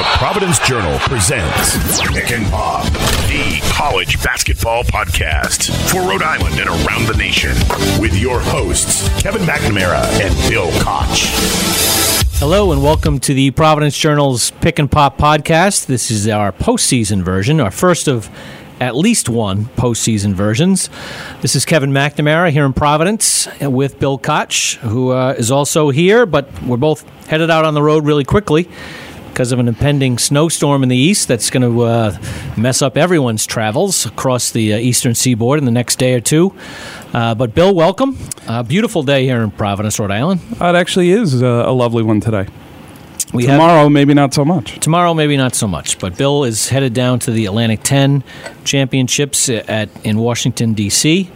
The Providence Journal presents Pick and Pop, the college basketball podcast for Rhode Island and around the nation, with your hosts, Kevin McNamara and Bill Koch. Hello and welcome to the Providence Journal's Pick and Pop podcast. This is our postseason version, our first of at least one postseason versions. This is Kevin McNamara here in Providence with Bill Koch, who uh, is also here, but we're both headed out on the road really quickly because of an impending snowstorm in the east that's going to uh, mess up everyone's travels across the uh, eastern seaboard in the next day or two. Uh, but Bill, welcome. A beautiful day here in Providence, Rhode Island. It actually is a, a lovely one today. We have- Tomorrow, maybe not so much. Tomorrow, maybe not so much, but Bill is headed down to the Atlantic 10 Championships at in Washington D.C.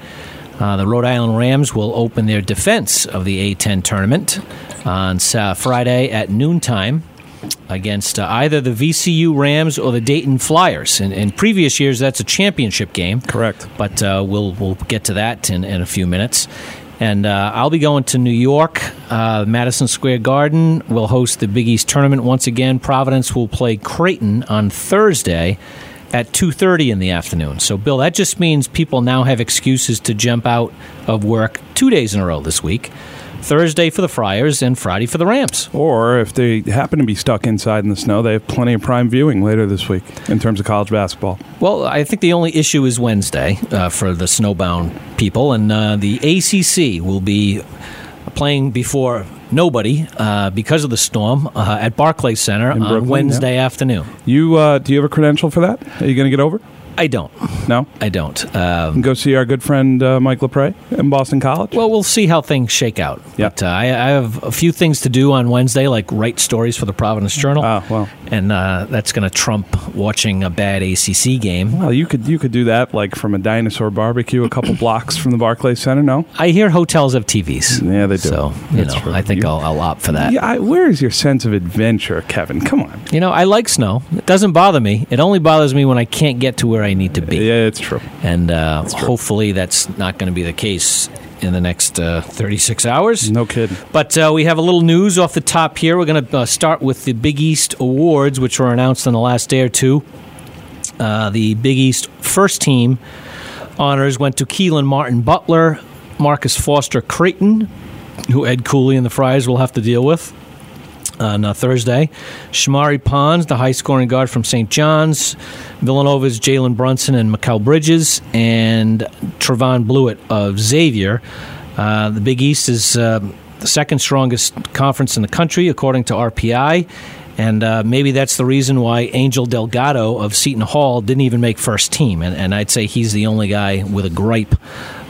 Uh, the Rhode Island Rams will open their defense of the A10 tournament on uh, Friday at noontime against uh, either the VCU Rams or the Dayton Flyers. In, in previous years, that's a championship game. Correct. But uh, we'll we'll get to that in, in a few minutes. And uh, I'll be going to New York. Uh, Madison Square Garden We'll host the Big East tournament once again. Providence will play Creighton on Thursday at 2:30 in the afternoon. So, Bill, that just means people now have excuses to jump out of work two days in a row this week. Thursday for the Friars and Friday for the Rams. Or if they happen to be stuck inside in the snow, they have plenty of prime viewing later this week in terms of college basketball. Well, I think the only issue is Wednesday uh, for the snowbound people, and uh, the ACC will be playing before nobody uh, because of the storm uh, at Barclays Center on Brooklyn, Wednesday afternoon. You uh, do you have a credential for that? Are you going to get over? I don't. No. I don't. Um, Go see our good friend uh, Mike Lepre in Boston College. well, we'll see how things shake out. Yeah. But uh, I, I have a few things to do on Wednesday, like write stories for the Providence Journal. Ah, well. And uh, that's going to trump watching a bad ACC game. well, you could you could do that like from a dinosaur barbecue a couple blocks from the Barclays Center. No. I hear hotels have TVs. Yeah, they do. So, you That's know. I think I'll, I'll opt for that. Yeah, I, where is your sense of adventure, Kevin? Come on. You know, I like snow. It doesn't bother me. It only bothers me when I can't get to where I need to be. Yeah, it's true. And uh, true. hopefully that's not going to be the case in the next uh, 36 hours. No kidding. But uh, we have a little news off the top here. We're going to uh, start with the Big East Awards, which were announced in the last day or two. Uh, the Big East first team honors went to Kelan Martin Butler, Marcus Foster Creighton, who Ed Cooley and the Friars will have to deal with on uh, Thursday. Shamorie Ponds, the high scoring guard from St. John's. Villanova's Jalen Brunson and Mikal Bridges. And Trevon Bluiett of Xavier. Uh, the Big East is uh, the second strongest conference in the country, according to RPI. And uh, maybe that's the reason why Angel Delgado of Seton Hall didn't even make first team. And, and I'd say he's the only guy with a gripe.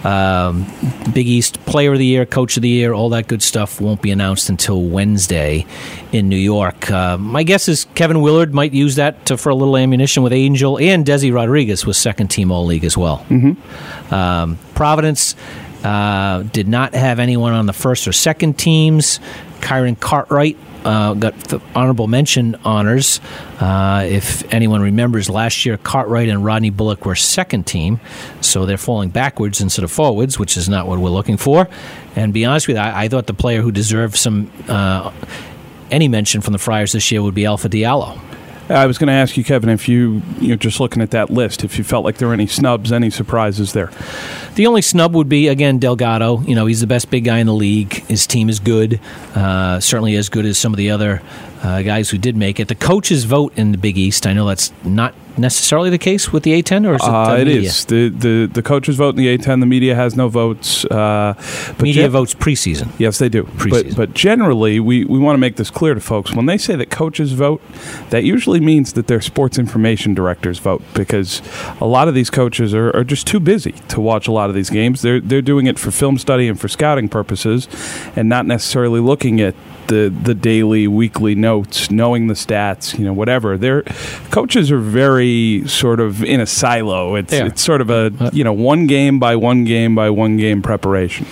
Um, Big East Player of the Year, Coach of the Year, all that good stuff won't be announced until Wednesday in New York. Uh, my guess is Kevin Willard might use that to, for a little ammunition with Angel, and Desi Rodriguez was second team All League as well. Mm-hmm. Um, Providence uh, did not have anyone on the first or second teams. Kyron Cartwright uh, got the honorable mention honors. Uh, if anyone remembers, last year Cartwright and Rodney Bullock were second team, so they're falling backwards instead of forwards, which is not what we're looking for. And be honest with you, I, I thought the player who deserved some uh, any mention from the Friars this year would be Alpha Diallo. I was going to ask you, Kevin, if you you're just looking at that list, if you felt like there were any snubs, any surprises there. The only snub would be again Delgado. You know, he's the best big guy in the league. His team is good, uh, certainly as good as some of the other uh, guys who did make it. The coaches vote in the Big East. I know that's not necessarily the case with the A10, or is it Uh, the it media? is the, the the coaches vote in the A10. The media has no votes. Uh, but Media gen- votes preseason. Yes, they do. Preseason. But, but generally, we, we want to make this clear to folks. When they say that coaches vote, that usually means that their sports information directors vote because a lot of these coaches are, are just too busy to watch a lot of these games. They're, they're doing it for film study and for scouting purposes and not necessarily looking at the, the daily, weekly notes, knowing the stats, you know, whatever. Their coaches are very sort of in a silo. It's, are. it's sort of a, you know, one game by one game by one game preparation.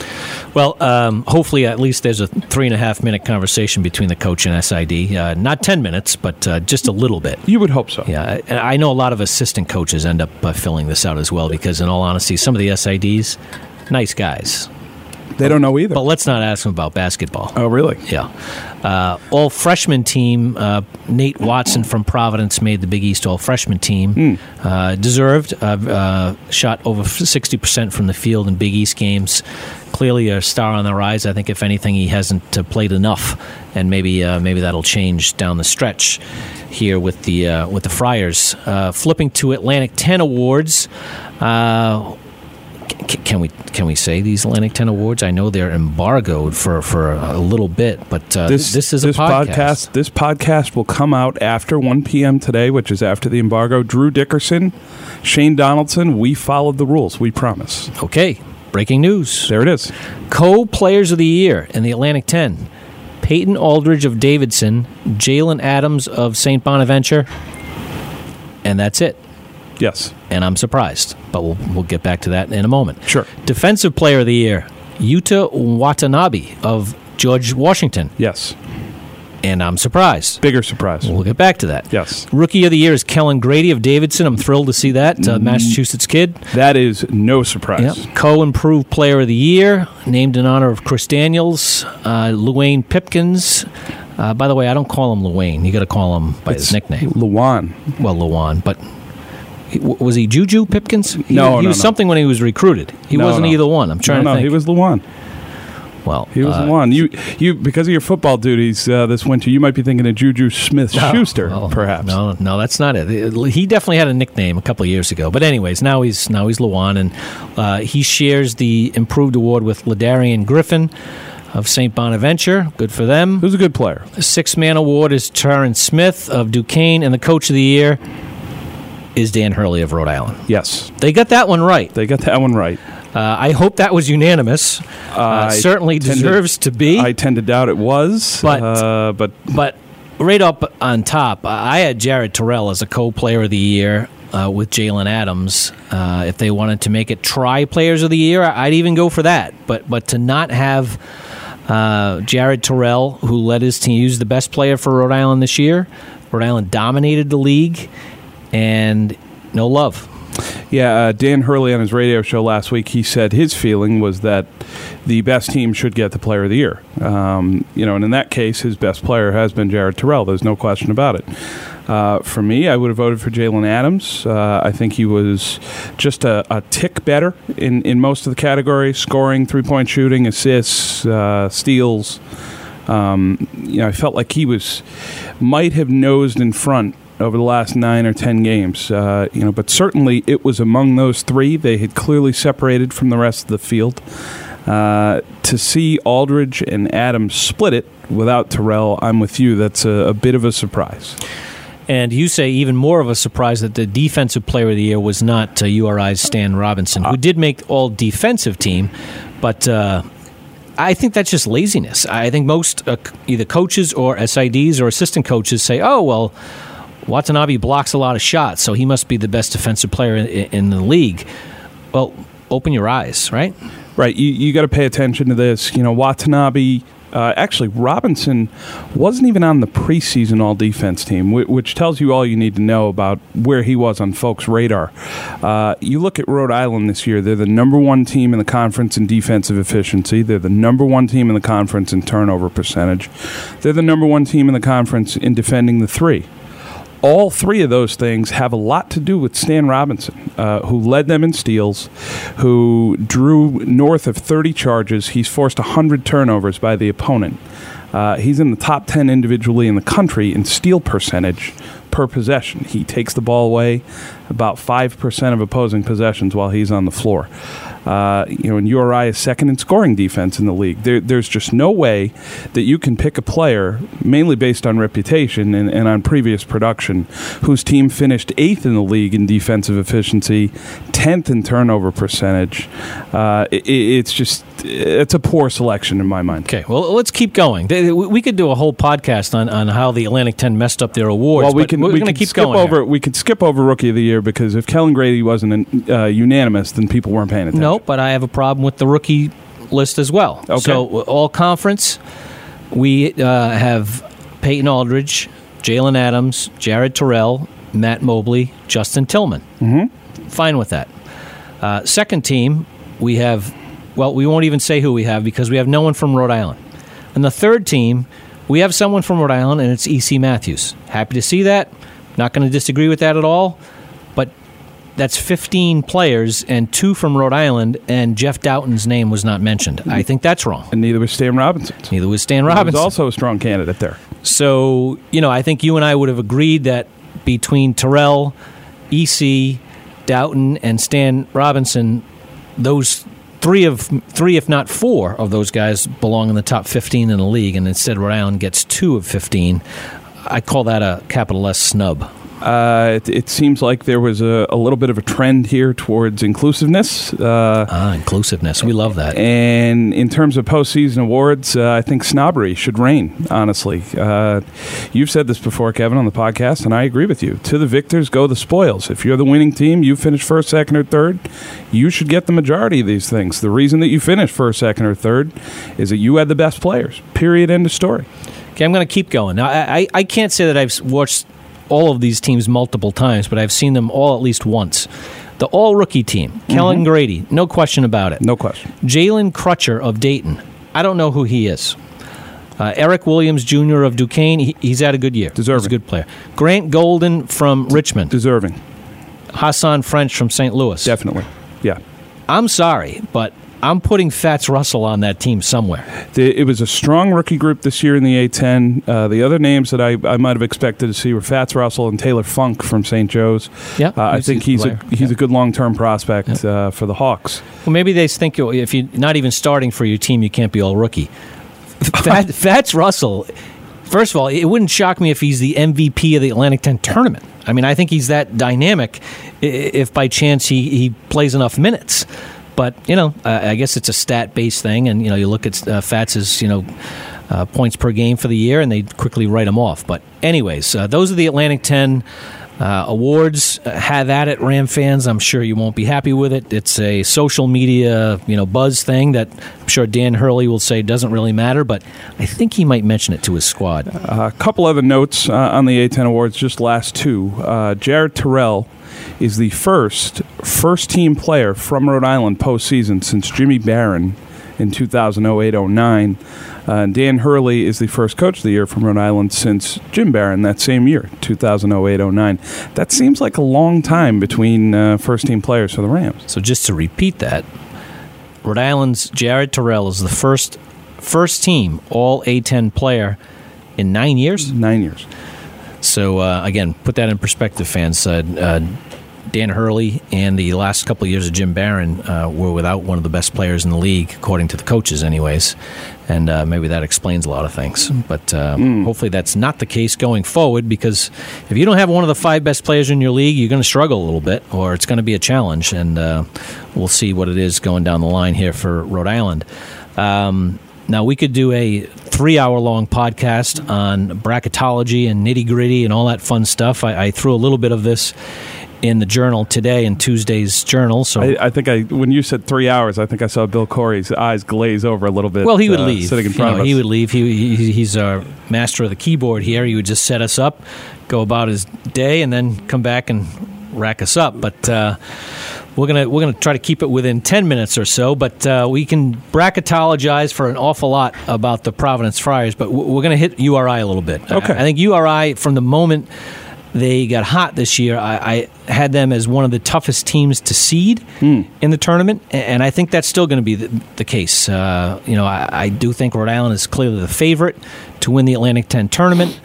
Well, um, hopefully, at least there's a three and a half minute conversation between the coach and SID. Uh, not 10 minutes, but uh, just a little bit. You would hope so. Yeah, I, I know a lot of assistant coaches end up uh, filling this out as well because, in all honesty, some of the SIDs, nice guys. They don't know either. But let's not ask them about basketball. oh, really? Yeah. Uh, all freshman team. Uh, Nate Watson from Providence made the Big East all freshman team. Uh, deserved. Uh, uh, shot over 60% from the field in Big East games. Clearly a star on the rise. I think, if anything, he hasn't uh, played enough. And maybe uh, maybe that'll change down the stretch here with the uh, with the Friars. Uh, flipping to Atlantic 10 Awards. Uh, can we can we say these Atlantic 10 awards? I know they're embargoed for, for a little bit, but uh, this, this is a podcast. This podcast will come out after 1 p.m. today, which is after the embargo. Drew Dickerson, Shane Donaldson. We followed the rules. We promise. Okay, breaking news. There it is. Co-players of the year in the Atlantic 10: Peyton Aldridge of Davidson, Jalen Adams of St. Bonaventure, and that's it. Yes. And I'm surprised, but we'll we'll get back to that in a moment. Sure. Defensive Player of the Year: Yuta Watanabe of George Washington, Yes. and I'm surprised. Bigger surprise. We'll get back to that. Yes. Rookie of the year is Kellan Grady of Davidson. I'm thrilled to see that. Uh, Massachusetts kid. That is no surprise. Yep. Co improved player of the year, named in honor of Chris Daniels, uh, Luwane Pipkins. Uh, by the way, I don't call him Luwane. You got to call him by his nickname. Luan. Well, Luan, but. Was he Juju Pipkins? He, No, he no, was no. something when he was recruited. He No, wasn't no. either one. I'm trying no, to no, think. he was Luan. well, He was uh, one. You, you, because of your football duties uh, this winter, you might be thinking of Juju Smith Schuster, well, perhaps. No, no, that's not it. He definitely had a nickname a couple years ago. But anyways, now he's now he's Luan, and uh, he shares the improved award with LaDarien Griffin of St. Bonaventure. Good for them. Who's a good player? Six man award is Terrence Smith of Duquesne, and the coach of the year is Dan Hurley of Rhode Island. Yes, They got that one right. they got that one right. Uh, I hope that was unanimous. Uh, certainly tend to- deserves to be. I tend to doubt it was, But- uh, but But right up on top, I had Jared Terrell as a co-player of the year uh, with Jalen Adams. Uh, if they wanted to make it try players of the year, I'd even go for that. But but to not have uh, Jared Terrell, who led his team, use the best player for Rhode Island this year. Rhode Island dominated the league, and no love. Yeah, uh, Dan Hurley on his radio show last week, he said his feeling was that the best team should get the Player of the Year. Um, you know, and in that case, his best player has been Jared Terrell. There's no question about it. Uh, for me, I would have voted for Jalen Adams. Uh, I think he was just a, a tick better in, in most of the categories: scoring, three point shooting, assists, uh, steals. Um, you know, I felt like he was might have nosed in front over the last nine or ten games. Uh, you know, but certainly it was among those three. They had clearly separated from the rest of the field. Uh, to see Aldridge and Adams split it without Terrell, I'm with you. That's a, a bit of a surprise. And you say even more of a surprise that the defensive player of the year was not uh, URI's Stan Robinson, who did make all defensive team, but uh, I think that's just laziness. I think most uh, either coaches or SIDs or assistant coaches say, "Oh well, Watanabe blocks a lot of shots, so he must be the best defensive player in, in the league." Well, open your eyes, right? Right, you, you got to pay attention to this. You know, Watanabe. Uh, actually, Robinson wasn't even on the preseason all defense team, whi- which tells you all you need to know about where he was on folks' radar. Uh, you look at Rhode Island this year, they're the number one team in the conference in defensive efficiency. They're the number one team in the conference in turnover percentage. They're the number one team in the conference in defending the three all three of those things have a lot to do with Stan Robinson, uh, who led them in steals, who drew north of 30 charges. He's forced 100 turnovers by the opponent. Uh, he's in the top 10 individually in the country in steal percentage per possession. He takes the ball away about 5% of opposing possessions while he's on the floor. Uh, you know, and URI is second in scoring defense in the league. There, there's just no way that you can pick a player, mainly based on reputation and, and on previous production, whose team finished eighth in the league in defensive efficiency, tenth in turnover percentage. Uh, it, it's just it's a poor selection in my mind. Okay, well, let's keep going. We could do a whole podcast on, on how the Atlantic 10 messed up their awards. Well, we but can we're we going to can keep skip going. over here. we could skip over rookie of the year because if Kellan Grady wasn't uh, unanimous, then people weren't paying attention. No, but I have a problem with the rookie list as well. Okay. So, all conference, we uh, have Peyton Aldridge, Jalen Adams, Jared Terrell, Matt Mobley, Justin Tillman. Mm-hmm. Fine with that. Uh, second team, we have well, we won't even say who we have because we have no one from Rhode Island. And the third team, we have someone from Rhode Island, and it's E.C. Matthews. Happy to see that. Not going to disagree with that at all. That's 15 players and two from Rhode Island, and Jeff Dowtin's name was not mentioned. I think that's wrong. And neither was Stan Robinson. Neither was Stan was Robinson. also a strong candidate there. So, you know, I think you and I would have agreed that between Terrell, EC, Doughton, and Stan Robinson, those three of three, if not four, of those guys belong in the top 15 in the league, and instead Rhode Island gets two of 15. I call that a capital S snub. Uh, it, it seems like there was a, a little bit of a trend here towards inclusiveness. Uh, Ah, inclusiveness. We love that. and in terms of postseason awards, uh, I think snobbery should reign, honestly. Uh, you've said this before, Kevin, on the podcast, and I agree with you. To the victors go the spoils. If you're the winning team, you finish first, second, or third, you should get the majority of these things. The reason that you finish first, second, or third is that you had the best players. Period. End of story. Okay, I'm going to keep going. Now, I, I, I can't say that I've watched all of these teams multiple times, but I've seen them all at least once. The all rookie team, Kellan Grady, no question about it. No question. Jalen Crutcher of Dayton, I don't know who he is. Uh, Eric Williams Jr. of Duquesne, he, he's had a good year. Deserving. He's a good player. Grant Golden from Richmond, Deserving. Hasahn French from St. Louis. Definitely. Yeah. I'm sorry, but I'm putting Fats Russell on that team somewhere. The, it was a strong rookie group this year in the A10. Uh, the other names that I, I might have expected to see were Fats Russell and Taylor Funk from St. Joe's. Yeah, uh, I think he's a he's Yeah. a good long term prospect uh, for the Hawks. Well, maybe they think if you're not even starting for your team, you can't be all rookie. Fat, Fats Russell, first of all, it wouldn't shock me if he's the MVP of the Atlantic 10 tournament. I mean, I think he's that dynamic if by chance he, he plays enough minutes. But, you know, I guess it's a stat based thing. And, you know, you look at uh, Fats's, you know, uh, points per game for the year and they quickly write him off. But, anyways, uh, those are the Atlantic 10 uh, awards. Uh, have at it, Ram fans. I'm sure you won't be happy with it. It's a social media, you know, buzz thing that I'm sure Dan Hurley will say doesn't really matter, but I think he might mention it to his squad. A couple other notes uh, on the A10 awards, just last two. Uh, Jared Terrell is the first first team player from Rhode Island postseason since Jimmy Baron in 2008-09. Uh, Dan Hurley is the first coach of the year from Rhode Island since Jim Baron that same year, 2008-09. That seems like a long time between uh, first team players for the Rams. So just to repeat that, Rhode Island's Jared Terrell is the first first team All A10 player in nine years. Nine years. So uh, again, put that in perspective, fans. Uh, uh, Dan Hurley and the last couple of years of Jim Baron uh, were without one of the best players in the league, according to the coaches, anyways. And uh, maybe that explains a lot of things. But um, hopefully that's not the case going forward because if you don't have one of the five best players in your league, you're going to struggle a little bit or it's going to be a challenge. And uh, we'll see what it is going down the line here for Rhode Island. Um, now, we could do a three hour long podcast on bracketology and nitty gritty and all that fun stuff. I, I threw a little bit of this in the journal today in Tuesday's journal. So, I, I think I when you said three hours, I think I saw Bill Corey's eyes glaze over a little bit. well, he would uh, leave. sitting in You front know, of us. He would leave. He, he, he's our master of the keyboard here. He would just set us up, go about his day, and then come back and rack us up. But uh, we're gonna we're gonna try to keep it within ten minutes or so. But uh, we can bracketologize for an awful lot about the Providence Friars. But we're gonna hit URI a little bit. Okay. I, I think URI from the moment they got hot this year. I, I had them as one of the toughest teams to seed in the tournament, and I think that's still going to be the, the case. Uh, you know, I, I do think Rhode Island is clearly the favorite to win the Atlantic 10 tournament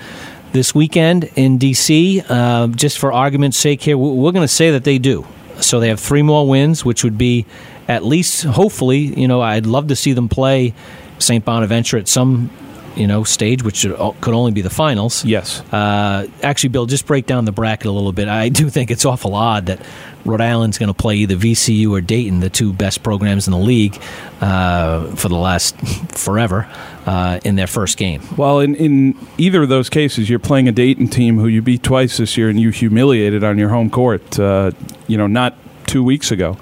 this weekend in D.C. Uh, just for argument's sake, here we're going to say that they do. So they have three more wins, which would be at least, hopefully, you know, I'd love to see them play St. Bonaventure at some. You know, stage which could only be the finals. Yes. Uh, actually, Bill, just break down the bracket a little bit. I do think it's awful odd that Rhode Island's going to play either VCU or Dayton, the two best programs in the league, uh, for the last forever uh, in their first game. Well, in, in either of those cases, you're playing a Dayton team who you beat twice this year and you humiliated on your home court. Uh, you know, not two weeks ago.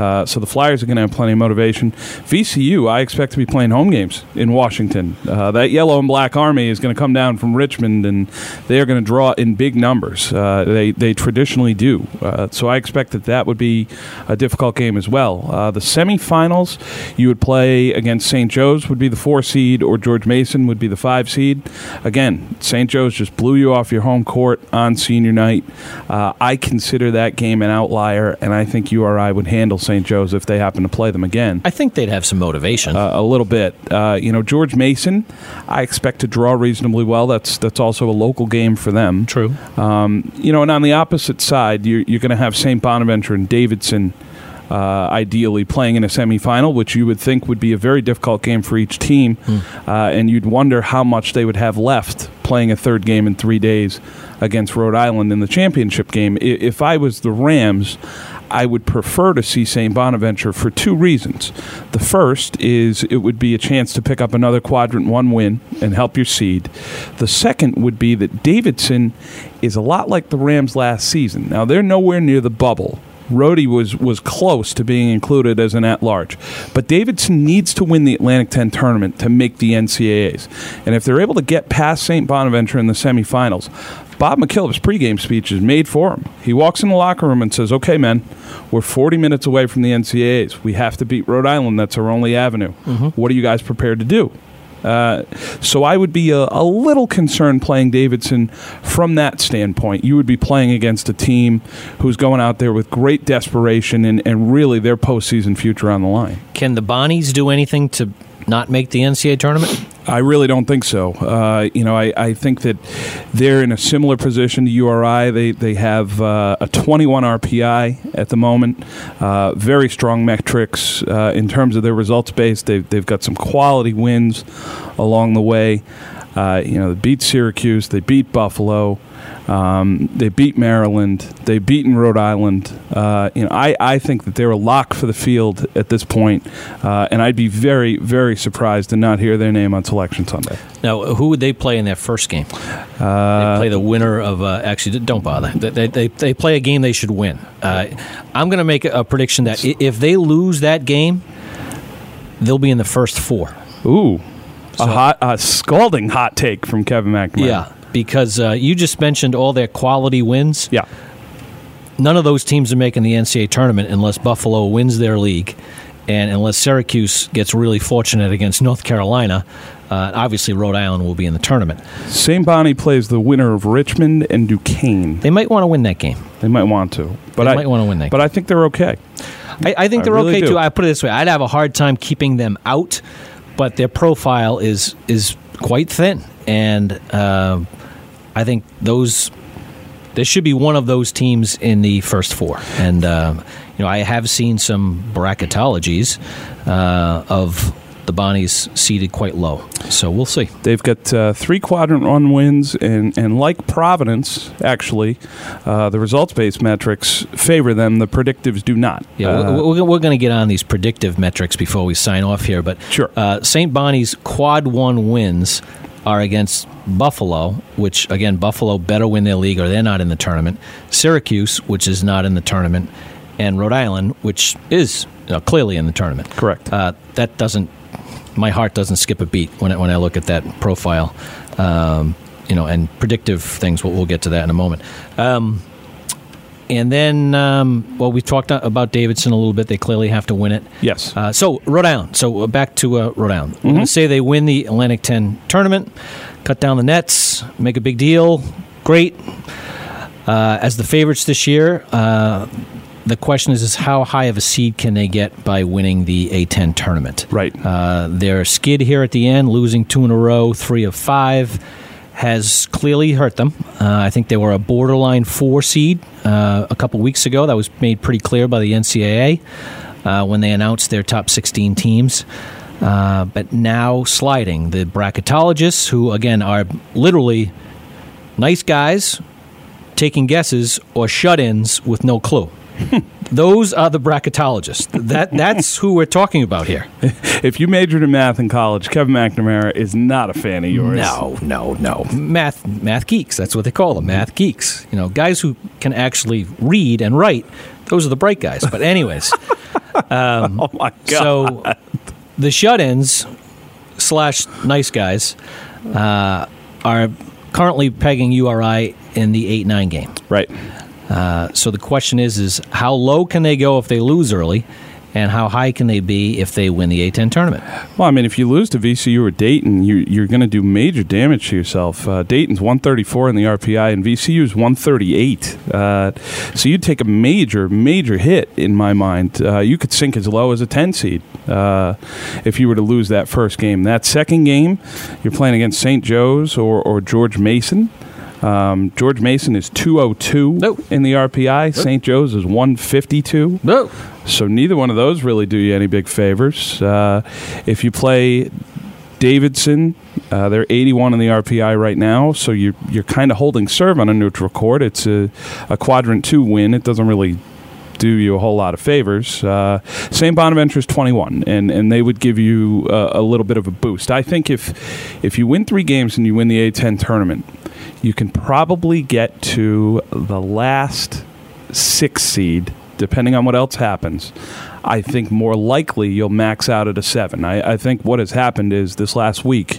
Uh, so the Flyers are going to have plenty of motivation. VCU, I expect to be playing home games in Washington. Uh, that yellow and black army is going to come down from Richmond, and they are going to draw in big numbers. Uh, they they traditionally do. Uh, so I expect that that would be a difficult game as well. Uh, the semifinals, you would play against St. Joe's, would be the four seed, or George Mason would be the five seed. Again, St. Joe's just blew you off your home court on senior night. Uh, I consider that game an outlier, and I think URI would handle St. Joe's if they happen to play them again. I think they'd have some motivation. Uh, a little bit. Uh, you know, George Mason, I expect to draw reasonably well. That's that's also a local game for them. True. Um, you know, and on the opposite side, you're, you're going to have St. Bonaventure and Davidson. Uh, ideally, playing in a semifinal, which you would think would be a very difficult game for each team, uh, and you'd wonder how much they would have left playing a third game in three days against Rhode Island in the championship game. If I was the Rams, I would prefer to see St. Bonaventure for two reasons. The first is it would be a chance to pick up another quadrant one win and help your seed. The second would be that Davidson is a lot like the Rams last season. Now, they're nowhere near the bubble. Rhody was was close to being included as an at large, but Davidson needs to win the Atlantic 10 tournament to make the NCAAs. And if they're able to get past St. Bonaventure in the semifinals, Bob McKillop's pregame speech is made for him. He walks in the locker room and says, "Okay, men, we're 40 minutes away from the NCAAs. We have to beat Rhode Island. That's our only avenue. What are you guys prepared to do?" Uh, so I would be a, a little concerned playing Davidson from that standpoint. You would be playing against a team who's going out there with great desperation and, and really their postseason future on the line. Can the Bonnies do anything to not make the NCAA tournament? I really don't think so. Uh, you know, I, I think that they're in a similar position to URI. They they have uh, a 21 RPI at the moment. Uh, very strong metrics uh, in terms of their results base. They've they've got some quality wins along the way. Uh, you know, they beat Syracuse. They beat Buffalo. Um, they beat Maryland. They've beaten Rhode Island. Uh, you know, I, I think that they're a lock for the field at this point, uh, and I'd be very, very surprised to not hear their name on Selection Sunday. Now, who would they play in their first game? Uh, they play the winner of. Uh, actually, don't bother. They, they, they, they play a game they should win. Uh, I'm going to make a, a prediction that if they lose that game, they'll be in the first four. Ooh, So- a hot, a scalding hot take from Kevin McNamara. Yeah, because uh, you just mentioned all their quality wins. yeah. None of those teams are making the NCAA tournament unless Buffalo wins their league, and unless Syracuse gets really fortunate against North Carolina. Uh, obviously, Rhode Island will be in the tournament. St. Bonnie plays the winner of Richmond and Duquesne. They might want to win that game. They might want to, but They I might wanna win that But I think they're okay. I, I think they're really okay do. too. I put it this way: I'd have a hard time keeping them out, but their profile is is quite thin, and uh, I think those there should be one of those teams in the first four. And uh, you know, I have seen some bracketologies uh, of the Bonnies seated quite low, so we'll see. They've got uh, three quadrant one wins, and, and like Providence, actually, uh, the results based metrics favor them. The predictives do not. Yeah, Uh, we're, we're, we're going to get on these predictive metrics before we sign off here, but Sure. uh, St. Bonnie's quad one wins are against Buffalo, which again Buffalo better win their league or they're not in the tournament. Syracuse, which is not in the tournament, and Rhode Island, which is you know, clearly in the tournament. Correct. Uh, that doesn't. My heart doesn't skip a beat when I, when I look at that profile. Um, you know, and predictive things. We'll, we'll get to that in a moment. Um, and then, um, well, we talked about Davidson a little bit. They clearly have to win it. yes. Uh, so Rhode Island. So uh, back to uh, Rhode Island. To say they win the Atlantic 10 tournament, cut down the nets, make a big deal. Great. Uh, as the favorites this year, uh, the question is, is how high of a seed can they get by winning the A10 tournament? Right. Uh, their skid here at the end, losing two in a row, three of five, has clearly hurt them. Uh, I think they were a borderline four seed uh, a couple weeks ago. That was made pretty clear by the NCAA uh, when they announced their top 16 teams. Uh, but now sliding. The bracketologists, who again are literally nice guys taking guesses or shut ins with no clue. Those are the bracketologists. That that's who we're talking about here. if you majored in math in college, Kevin McNamara is not a fan of yours. No, no, no. Math math geeks, that's what they call them, math geeks. You know, guys who can actually read and write Those are the bright guys. But anyways, oh my god! so the shut-ins slash nice guys uh, are currently pegging URI in the eight nine game. right. Uh, so the question is, is how low can they go if they lose early, and how high can they be if they win the A10 tournament? Well, I mean, if you lose to VCU or Dayton, you, you're going to do major damage to yourself. Uh, Dayton's 134 in the RPI, and VCU's 138. Uh, so you'd take a major, major hit in my mind. Uh, you could sink as low as a 10 seed uh, if you were to lose that first game. That second game, you're playing against St. Joe's or, or George Mason. Um, George Mason is 202 Nope. in the RPI. St. Joe's is 152. No. So neither one of those really do you any big favors. Uh, if you play Davidson, uh, they're 81 in the RPI right now, so you're you're kind of holding serve on a neutral court. It's a, a quadrant two win. It doesn't really do you a whole lot of favors. Uh, St. is 21, and, and they would give you a, a little bit of a boost. I think if if you win three games and you win the A10 tournament, you can probably get to the last six seed, depending on what else happens. I think more likely you'll max out at a seven. I, I think what has happened is this last week,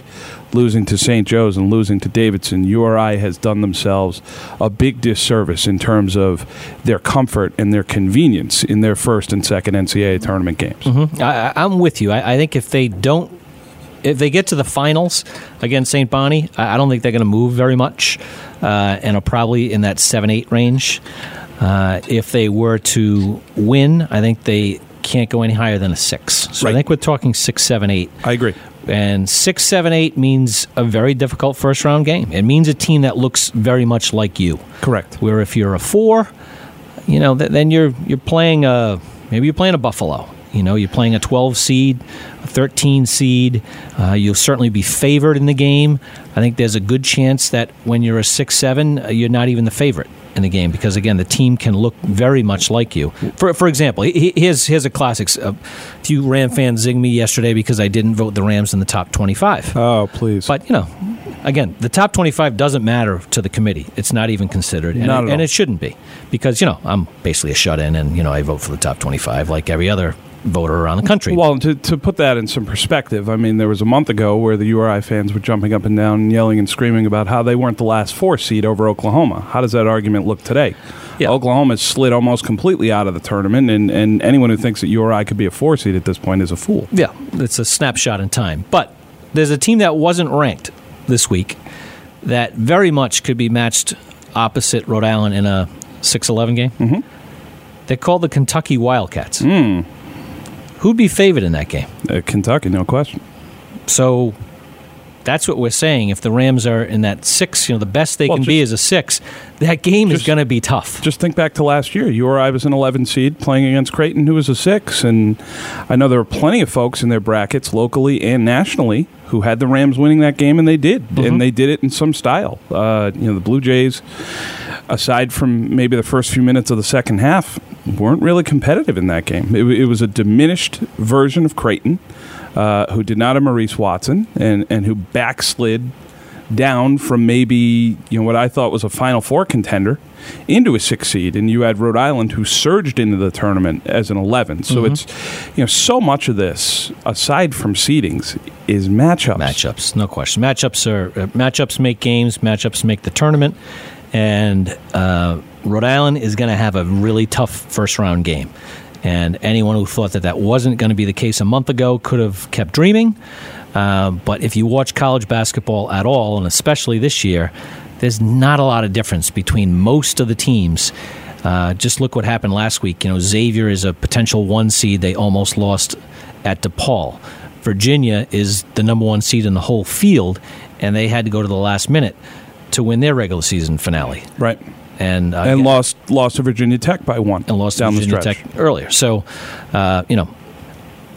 losing to St. Joe's and losing to Davidson, URI has done themselves a big disservice in terms of their comfort and their convenience in their first and second NCAA tournament games. Mm-hmm. I, I- I'm with you. I, I think if they don't, if they get to the finals against St. Bonnie, I, don't think they're going to move very much, uh, and are probably in that seven eight range. Uh, if they were to win, I think they can't go any higher than a six. So I think we're talking six, seven, eight. I agree. And six, seven, eight means a very difficult first round game. It means a team that looks very much like you. Correct. Where if you're a four, you know, th- then you're you're playing a maybe you're playing a Buffalo. You know, you're playing a 12 seed, a 13 seed. Uh, you'll certainly be favored in the game. I think there's a good chance that when you're a six seven, uh, you're not even the favorite in the game because again, the team can look very much like you. For for example, he- he- here's here's a classic. A few Ram fans zing me yesterday because I didn't vote the Rams in the top 25. Oh, please. But you know, again, the top twenty-five doesn't matter to the committee. It's not even considered, and, Not at and it shouldn't be, because you know I'm basically a shut-in, and you know I vote for the top twenty-five like every other voter around the country. Well, to, to put that in some perspective, I mean, there was a month ago where the URI fans were jumping up and down and yelling and screaming about how they weren't the last four seed over Oklahoma. How does that argument look today? Yeah. Oklahoma has slid almost completely out of the tournament, and, and anyone who thinks that URI could be a four seed at this point is a fool. yeah, it's a snapshot in time. But there's a team that wasn't ranked this week that very much could be matched opposite Rhode Island in a 6-11 game. Mm-hmm. They're called the Kentucky Wildcats. Hmm. Who'd be favored in that game? Uh, Kentucky, no question. So that's what we're saying. If the Rams are in that six, you know, the best they Well, can be is a six. That game is going to be tough. Just think back to last year. URI was an 11 seed playing against Creighton, who was a six. And I know there were plenty of folks in their brackets, locally and nationally, who had the Rams winning that game, and they did. And they did it in some style. Uh, you know, the Blue Jays, aside from maybe the first few minutes of the second half, weren't really competitive in that game. It, it was a diminished version of Creighton, uh, who did not have Maurice Watson and, and who backslid down from maybe you know what I thought was a Final Four contender into a six seed, and you had Rhode Island who surged into the tournament as an eleven. So it's you know so much of this, aside from seedings, is matchups. matchups, no question. Matchups are uh, matchups make games. Matchups make the tournament, and uh, Rhode Island is going to have a really tough first round game. And anyone who thought that that wasn't going to be the case a month ago could have kept dreaming. Uh, but if you watch college basketball at all, and especially this year, there's not a lot of difference between most of the teams. Uh, just look what happened last week. You know, Xavier is a potential one seed. They almost lost at DePaul. Virginia is the number one seed in the whole field, and they had to go to the last minute to win their regular season finale. right? And, uh, And lost lost to Virginia Tech by one and lost down to Virginia the stretch. Tech earlier. So, uh, you know,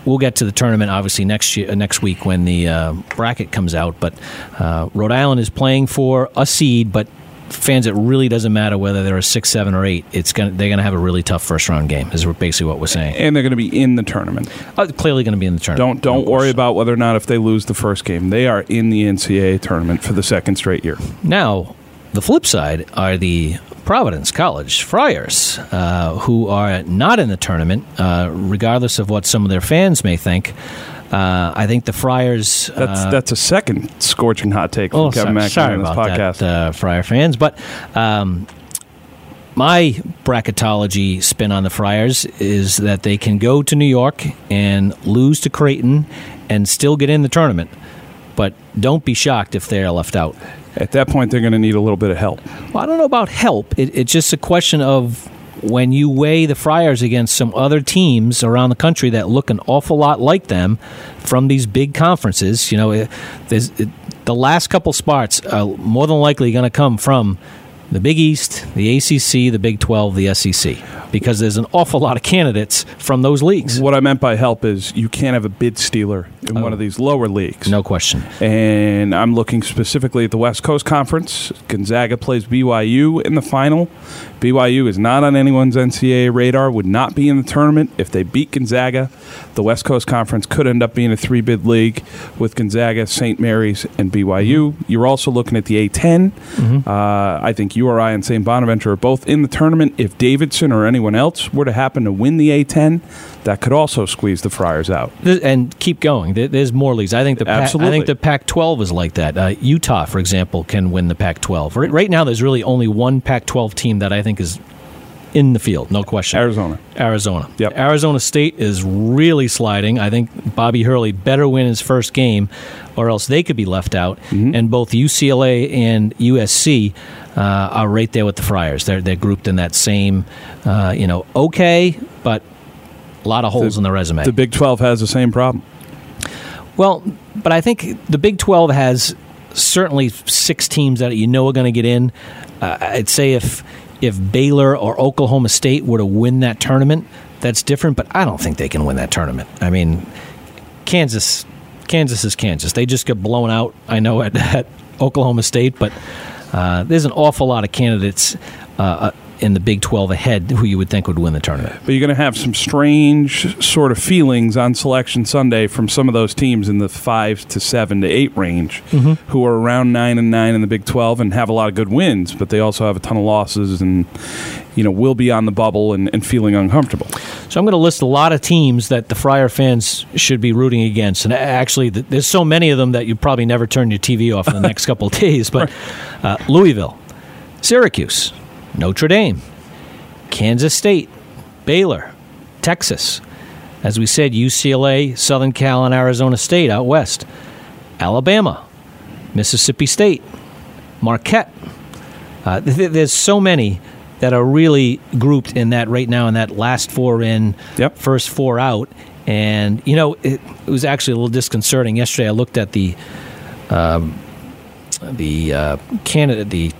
we'll get to the tournament obviously next year, next week when the uh, bracket comes out. But uh, Rhode Island is playing for a seed, but fans, it really doesn't matter whether they're a six, seven, or eight. It's gonna they're gonna have a really tough first round game. Is basically what we're saying. And they're going to be in the tournament. Uh, clearly going to be in the tournament. Don't don't worry about whether or not if they lose the first game. They are in the NCAA tournament for the second straight year. Now, the flip side are the Providence College Friars, uh, who are not in the tournament, uh, regardless of what some of their fans may think. Uh, I think the Friars. That's uh, that's a second scorching hot take from oh, Kevin sorry, sorry in this about podcast. that, uh, Friar fans. But um, my bracketology spin on the Friars is that they can go to New York and lose to Creighton and still get in the tournament. But don't be shocked if they're left out. At that point, they're going to need a little bit of help. Well, I don't know about help. It, it's just a question of when you weigh the Friars against some other teams around the country that look an awful lot like them from these big conferences. You know, it, it, the last couple spots are more than likely going to come from the Big East, the ACC, the Big 12, the SEC, because there's an awful lot of candidates from those leagues. What I meant by help is you can't have a bid stealer in one of oh. these lower leagues. Oh. No question. And I'm looking specifically at the West Coast Conference. Gonzaga plays BYU in the final. BYU is not on anyone's NCAA radar, would not be in the tournament. If they beat Gonzaga, the West Coast Conference could end up being a three bid league with Gonzaga, St. Mary's, and BYU. You're also looking at the A10. Uh, I think URI and St. Bonaventure are both in the tournament. If Davidson or anyone else were to happen to win the A10, that could also squeeze the Friars out. And keep going. There's more leagues. I think the Pa- I think the Pac-12 is like that. Uh, Utah, for example, can win the Pac-12. Right, right now, there's really only one Pac-12 team that I think is in the field, no question. Arizona. Arizona. Yep. Arizona State is really sliding. I think Bobby Hurley better win his first game, or else they could be left out. Mm-hmm. And both UCLA and USC uh, are right there with the Friars. They're they're grouped in that same, uh, you know, okay, but a lot of holes in the resume. The Big 12 has the same problem. Well, but I think the Big 12 has certainly six teams that you know are going to get in. Uh, I'd say if if Baylor or Oklahoma State were to win that tournament, that's different. But I don't think they can win that tournament. I mean, Kansas, Kansas is Kansas. They just get blown out. I know at, at Oklahoma State, but uh, there's an awful lot of candidates. Uh, uh, in the Big 12 ahead, who you would think would win the tournament. But you're going to have some strange sort of feelings on Selection Sunday from some of those teams in the five to seven to eight range, Mm-hmm. who are around nine and nine in the Big Twelve and have a lot of good wins, but they also have a ton of losses and you know will be on the bubble and, and feeling uncomfortable. So I'm going to list a lot of teams that the Friar fans should be rooting against, and actually, th- there's so many of them that you probably never turn your TV off in the next couple of days. But uh, Louisville, Syracuse, Notre Dame, Kansas State, Baylor, Texas. As we said, UCLA, Southern Cal, and Arizona State out west. Alabama, Mississippi State, Marquette. Uh, th- th- there's so many that are really grouped in that right now in that last four in, Yep. first four out. And, you know, it, it was actually a little disconcerting. Yesterday I looked at the um, the uh, candidate, the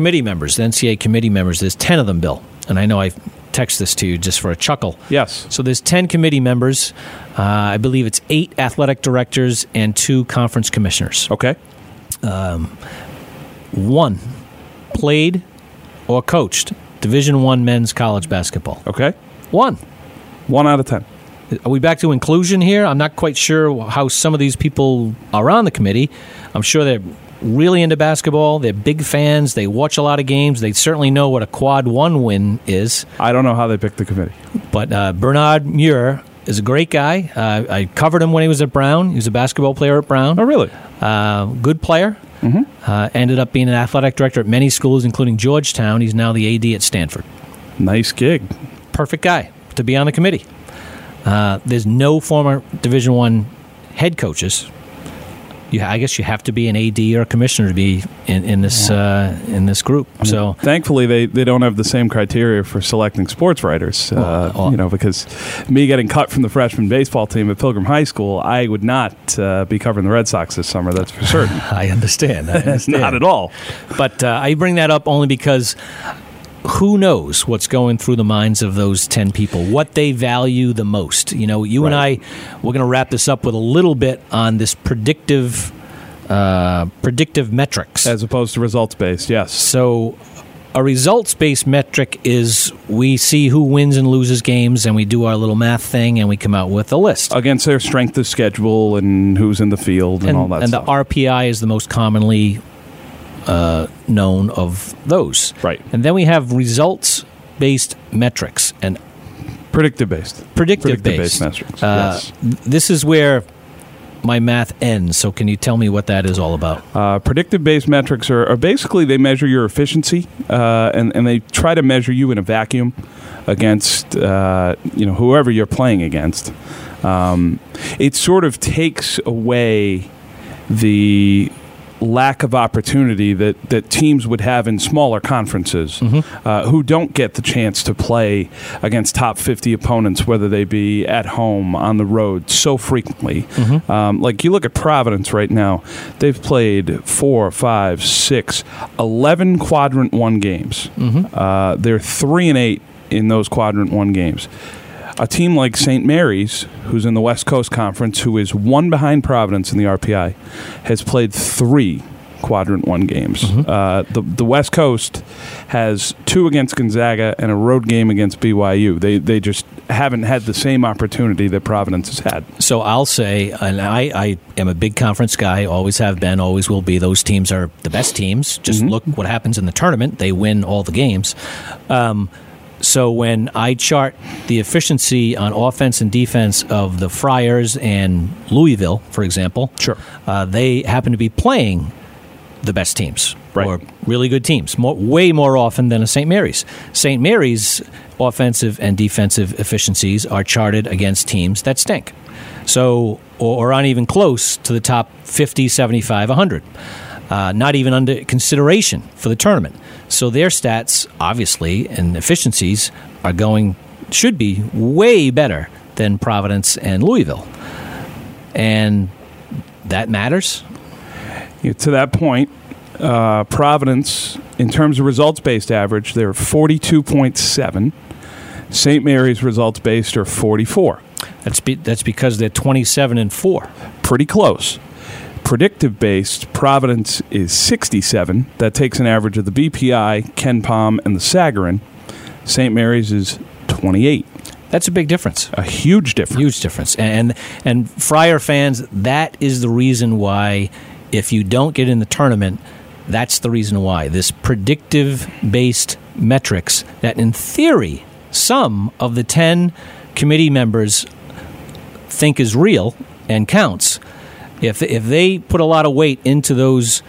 committee members, the NCAA committee members. There's 10 of them, Bill. And I know I text this to you just for a chuckle. Yes. So there's 10 committee members. Uh, I believe it's eight athletic directors and two conference commissioners. Okay. One played or coached Division One men's college basketball. Okay. One. One out of ten. Are we back to inclusion here? I'm not quite sure how some of these people are on the committee. I'm sure they're really into basketball. They're big fans. They watch a lot of games. They certainly know what a quad one win is. I don't know how they picked the committee. But uh, Bernard Muir is a great guy. Uh, I covered him when he was at Brown. He was a basketball player at Brown. Oh, really? Uh, good player. Uh, ended up being an athletic director at many schools, including Georgetown. He's now the AD at Stanford. Nice gig. Perfect guy to be on the committee. Uh, there's no former Division One head coaches. You, I guess you have to be an AD or a commissioner to be in, in this uh, in this group. So Thankfully, they, they don't have the same criteria for selecting sports writers. uh, well- you know, because me getting cut from the freshman baseball team at Pilgrim High School, I would not uh, be covering the Red Sox this summer. That's for certain. I understand. I understand. not at all. But uh, I bring that up only because who knows what's going through the minds of those 10 people, what they value the most. You know, you and I, we're going to wrap this up with a little bit on this predictive, uh, predictive metrics. As opposed to results based, yes. so, a results based metric is we see who wins and loses games, and we do our little math thing, and we come out with a list. Against their strength of schedule and who's in the field and, all that and stuff. the RPI is the most commonly uh, known of those. Right. And then we have results based metrics and Predictive based. predictive Predictive-based metrics, Uh, yes. This is where my math ends. So, can you tell me what that is all about? Uh, predictive based metrics are, are basically they measure your efficiency uh, and, and they try to measure you in a vacuum against uh, you know whoever you're playing against. Um, it sort of takes away the lack of opportunity that, that teams would have in smaller conferences uh, who don't get the chance to play against top 50 opponents, whether they be at home, on the road, so frequently. Um, like you look at Providence right now, they've played four, five, six, 11 quadrant one games. Uh, they're three and eight in those quadrant one games a team like St. Mary's, who's in the West Coast Conference, who is one behind Providence in the RPI, has played three quadrant one games. Uh, the the West Coast has two against Gonzaga and a road game against BYU. They they just haven't had the same opportunity that Providence has had. So I'll say, and I, I am a big conference guy, always have been, always will be. Those teams are the best teams. Just look what happens in the tournament; they win all the games. Um, so when I chart the efficiency on offense and defense of the Friars and Louisville, for example, Sure. uh, they happen to be playing the best teams Right. or really good teams, more, way more often than a St. Mary's. St. Mary's offensive and defensive efficiencies are charted against teams that stink. So, or, or aren't even close to the top 50, 75, 100. Uh, not even under consideration for the tournament. So their stats, obviously, and efficiencies are going, should be way better than Providence and Louisville. And that matters. Yeah, to that point, uh, Providence, in terms of results based average, they're 42.7. St. Mary's results based are 44. That's be, that's because they're 27 and 4. Pretty close. Predictive based, Providence is 67. That takes an average of the BPI, KenPom, and the Sagarin. St. Mary's is 28. That's a big difference. A huge difference. Huge difference. And and Friar fans, that is the reason why if you don't get in the tournament, that's the reason why. This predictive based metrics that in theory some of the 10 committee members think is real and counts. If if they put a lot of weight into those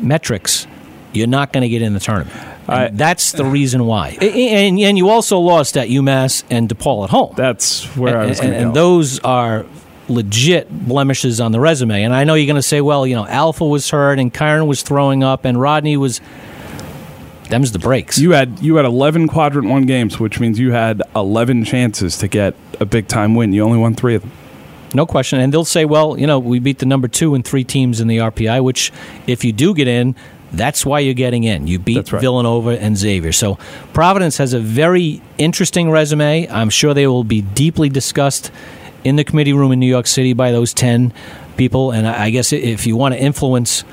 metrics, you're not going to get in the tournament. I- that's the reason why. And, and you also lost at UMass and DePaul at home. That's where I was going to and those are legit blemishes on the resume. And I know you're going to say, well, you know, Alpha was hurt and Kyron was throwing up and Rodney was. Them's the breaks. you had you had 11 quadrant one games, which means you had 11 chances to get a big time win. You only won three of them. No question. And they'll say, well, you know, we beat the number two and three teams in the RPI, which if you do get in, that's why you're getting in. You beat right. Villanova and Xavier. So Providence has a very interesting resume. I'm sure they will be deeply discussed in the committee room in New York City by those 10 people. And I I guess if you want to influence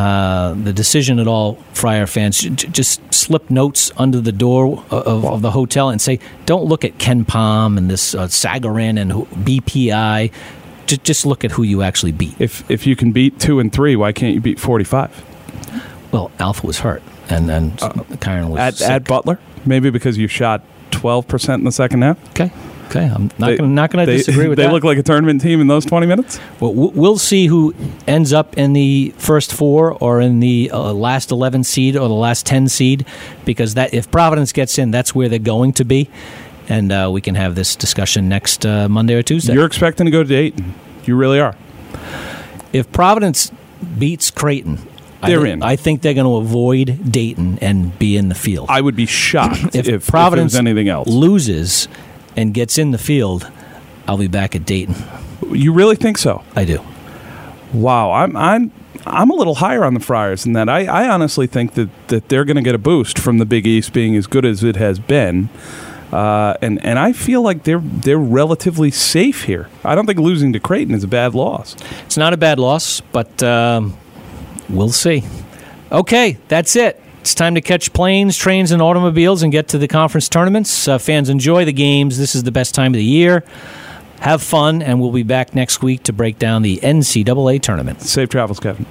uh, the decision at all, Friar fans, j- j- just slip notes under the door of, of the hotel and say, don't look at KenPom and this uh, Sagarin and BPI. Just, just look at who you actually beat. If if you can beat two and three, why can't you beat 45 Well, Alpha was hurt, and then Kyron was Uh, at at Butler? Maybe because you shot 12 percent in the second half. okay, okay. I'm not going not going to disagree with they that. They look like a tournament team in those 20 minutes. Well, we'll see who ends up in the first four or in the uh, last 11 seed or the last 10 seed, because that if Providence gets in, that's where they're going to be. And uh, we can have this discussion next uh, Monday or Tuesday. You're expecting to go to Dayton. You really are. if Providence beats Creighton, I They're thi- in. I think they're going to avoid Dayton and be in the field. I would be shocked if, if, if, Providence was anything else. loses and gets in the field, I'll be back at Dayton. You really think so? I do. Wow, I'm I'm I'm a little higher on the Friars than that. I, I honestly think that, that they're going to get a boost from the Big East being as good as it has been, uh, and and I feel like they're they're relatively safe here. I don't think losing to Creighton is a bad loss. It's not a bad loss, but um, we'll see. Okay, that's it. It's time to catch planes, trains, and automobiles and get to the conference tournaments. Uh, fans, enjoy the games. This is the best time of the year. Have fun, and we'll be back next week to break down the NCAA tournament. Safe travels, Kevin.